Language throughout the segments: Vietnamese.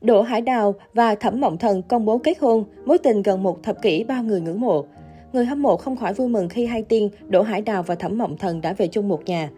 Đỗ Hải Đào và Thẩm Mộng Thần công bố kết hôn, mối tình gần một thập kỷ bao người ngưỡng mộ. Người hâm mộ không khỏi vui mừng khi hai tiên Đỗ Hải Đào và Thẩm Mộng Thần đã về chung một nhà.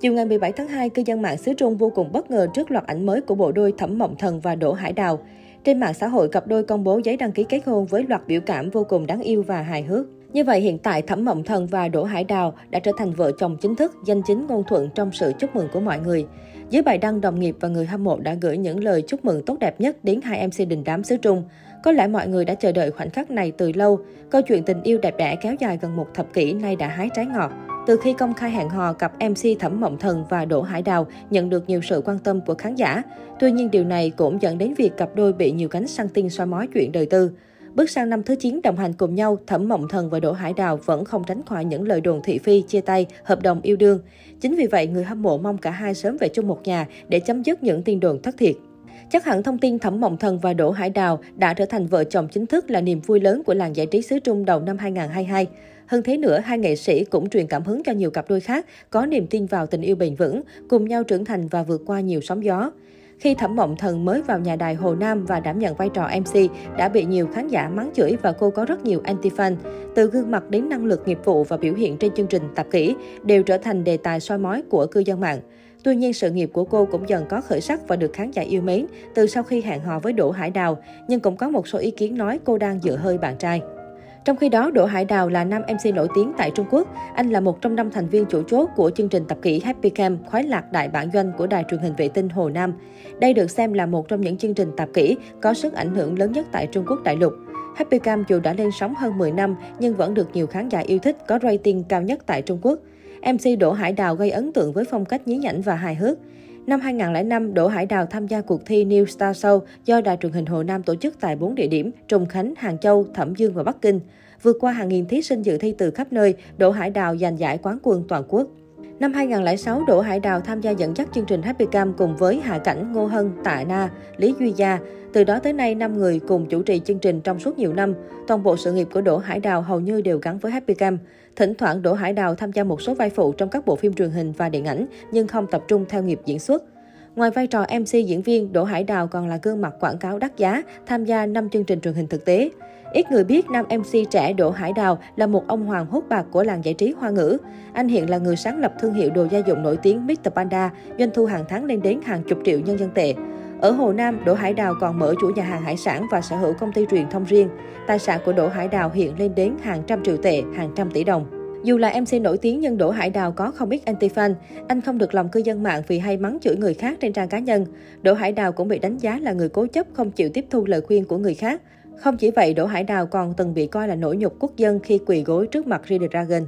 Chiều ngày 17 tháng 2, cư dân mạng xứ Trung vô cùng bất ngờ trước loạt ảnh mới của bộ đôi Thẩm Mộng Thần và Đỗ Hải Đào. Trên mạng xã hội, cặp đôi công bố giấy đăng ký kết hôn với loạt biểu cảm vô cùng đáng yêu và hài hước. Như vậy, hiện tại Thẩm Mộng Thần và Đỗ Hải Đào đã trở thành vợ chồng chính thức, danh chính ngôn thuận trong sự chúc mừng của mọi người. Dưới bài đăng, đồng nghiệp và người hâm mộ đã gửi những lời chúc mừng tốt đẹp nhất đến hai MC đình đám xứ Trung. Có lẽ mọi người đã chờ đợi khoảnh khắc này từ lâu. Câu chuyện tình yêu đẹp đẽ kéo dài gần một thập kỷ nay đã hái trái ngọt. Từ khi công khai hẹn hò, cặp MC Thẩm Mộng Thần và Đỗ Hải Đào nhận được nhiều sự quan tâm của khán giả. Tuy nhiên điều này cũng dẫn đến việc cặp đôi bị nhiều cánh săn tin soi mói chuyện đời tư. Bước sang năm thứ 9 đồng hành cùng nhau, Thẩm Mộng Thần và Đỗ Hải Đào vẫn không tránh khỏi những lời đồn thị phi, chia tay, hợp đồng yêu đương. Chính vì vậy, người hâm mộ mong cả hai sớm về chung một nhà để chấm dứt những tin đồn thất thiệt. Chắc hẳn thông tin Thẩm Mộng Thần và Đỗ Hải Đào đã trở thành vợ chồng chính thức là niềm vui lớn của làng giải trí xứ Trung đầu năm 2022. Hơn thế nữa, hai nghệ sĩ cũng truyền cảm hứng cho nhiều cặp đôi khác có niềm tin vào tình yêu bền vững, cùng nhau trưởng thành và vượt qua nhiều sóng gió. Khi Thẩm Mộng Thần mới vào nhà đài Hồ Nam và đảm nhận vai trò MC, đã bị nhiều khán giả mắng chửi và cô có rất nhiều anti-fan. Từ gương mặt đến năng lực nghiệp vụ và biểu hiện trên chương trình tạp kỹ đều trở thành đề tài soi mói của cư dân mạng. Tuy nhiên, sự nghiệp của cô cũng dần có khởi sắc và được khán giả yêu mến từ sau khi hẹn hò với Đỗ Hải Đào, nhưng cũng có một số ý kiến nói cô đang dựa hơi bạn trai. Trong khi đó, Đỗ Hải Đào là nam MC nổi tiếng tại Trung Quốc. Anh là một trong năm thành viên chủ chốt của chương trình tập kỹ Happy Cam khoái lạc đại bản doanh của đài truyền hình vệ tinh Hồ Nam. Đây được xem là một trong những chương trình tạp kỹ có sức ảnh hưởng lớn nhất tại Trung Quốc đại lục. Happy Cam dù đã lên sóng hơn 10 năm nhưng vẫn được nhiều khán giả yêu thích, có rating cao nhất tại Trung Quốc. MC Đỗ Hải Đào gây ấn tượng với phong cách nhí nhảnh và hài hước. Năm 2005, Đỗ Hải Đào tham gia cuộc thi New Star Show do Đài truyền hình Hồ Nam tổ chức tại 4 địa điểm Trùng Khánh, Hàng Châu, Thẩm Dương và Bắc Kinh. Vượt qua hàng nghìn thí sinh dự thi từ khắp nơi, Đỗ Hải Đào giành giải quán quân toàn quốc. Năm 2006, Đỗ Hải Đào tham gia dẫn dắt chương trình Happy Cam cùng với Hạ Cảnh, Ngô Hân, Tạ Na, Lý Duy Gia. Từ đó tới nay, 5 người cùng chủ trì chương trình trong suốt nhiều năm. Toàn bộ sự nghiệp của Đỗ Hải Đào hầu như đều gắn với Happy Cam. Thỉnh thoảng, Đỗ Hải Đào tham gia một số vai phụ trong các bộ phim truyền hình và điện ảnh, nhưng không tập trung theo nghiệp diễn xuất. Ngoài vai trò MC diễn viên, Đỗ Hải Đào còn là gương mặt quảng cáo đắt giá, tham gia 5 chương trình truyền hình thực tế. Ít người biết nam MC trẻ Đỗ Hải Đào là một ông hoàng hốt bạc của làng giải trí hoa ngữ. Anh hiện là người sáng lập thương hiệu đồ gia dụng nổi tiếng Mr. Panda, doanh thu hàng tháng lên đến hàng chục triệu nhân dân tệ. Ở Hồ Nam, Đỗ Hải Đào còn mở chủ nhà hàng hải sản và sở hữu công ty truyền thông riêng. Tài sản của Đỗ Hải Đào hiện lên đến hàng trăm triệu tệ, hàng trăm tỷ đồng. Dù là MC nổi tiếng nhưng Đỗ Hải Đào có không ít anti-fan. Anh không được lòng cư dân mạng vì hay mắng chửi người khác trên trang cá nhân. Đỗ Hải Đào cũng bị đánh giá là người cố chấp không chịu tiếp thu lời khuyên của người khác. Không chỉ vậy, Đỗ Hải Đào còn từng bị coi là nỗi nhục quốc dân khi quỳ gối trước mặt Red Dragon.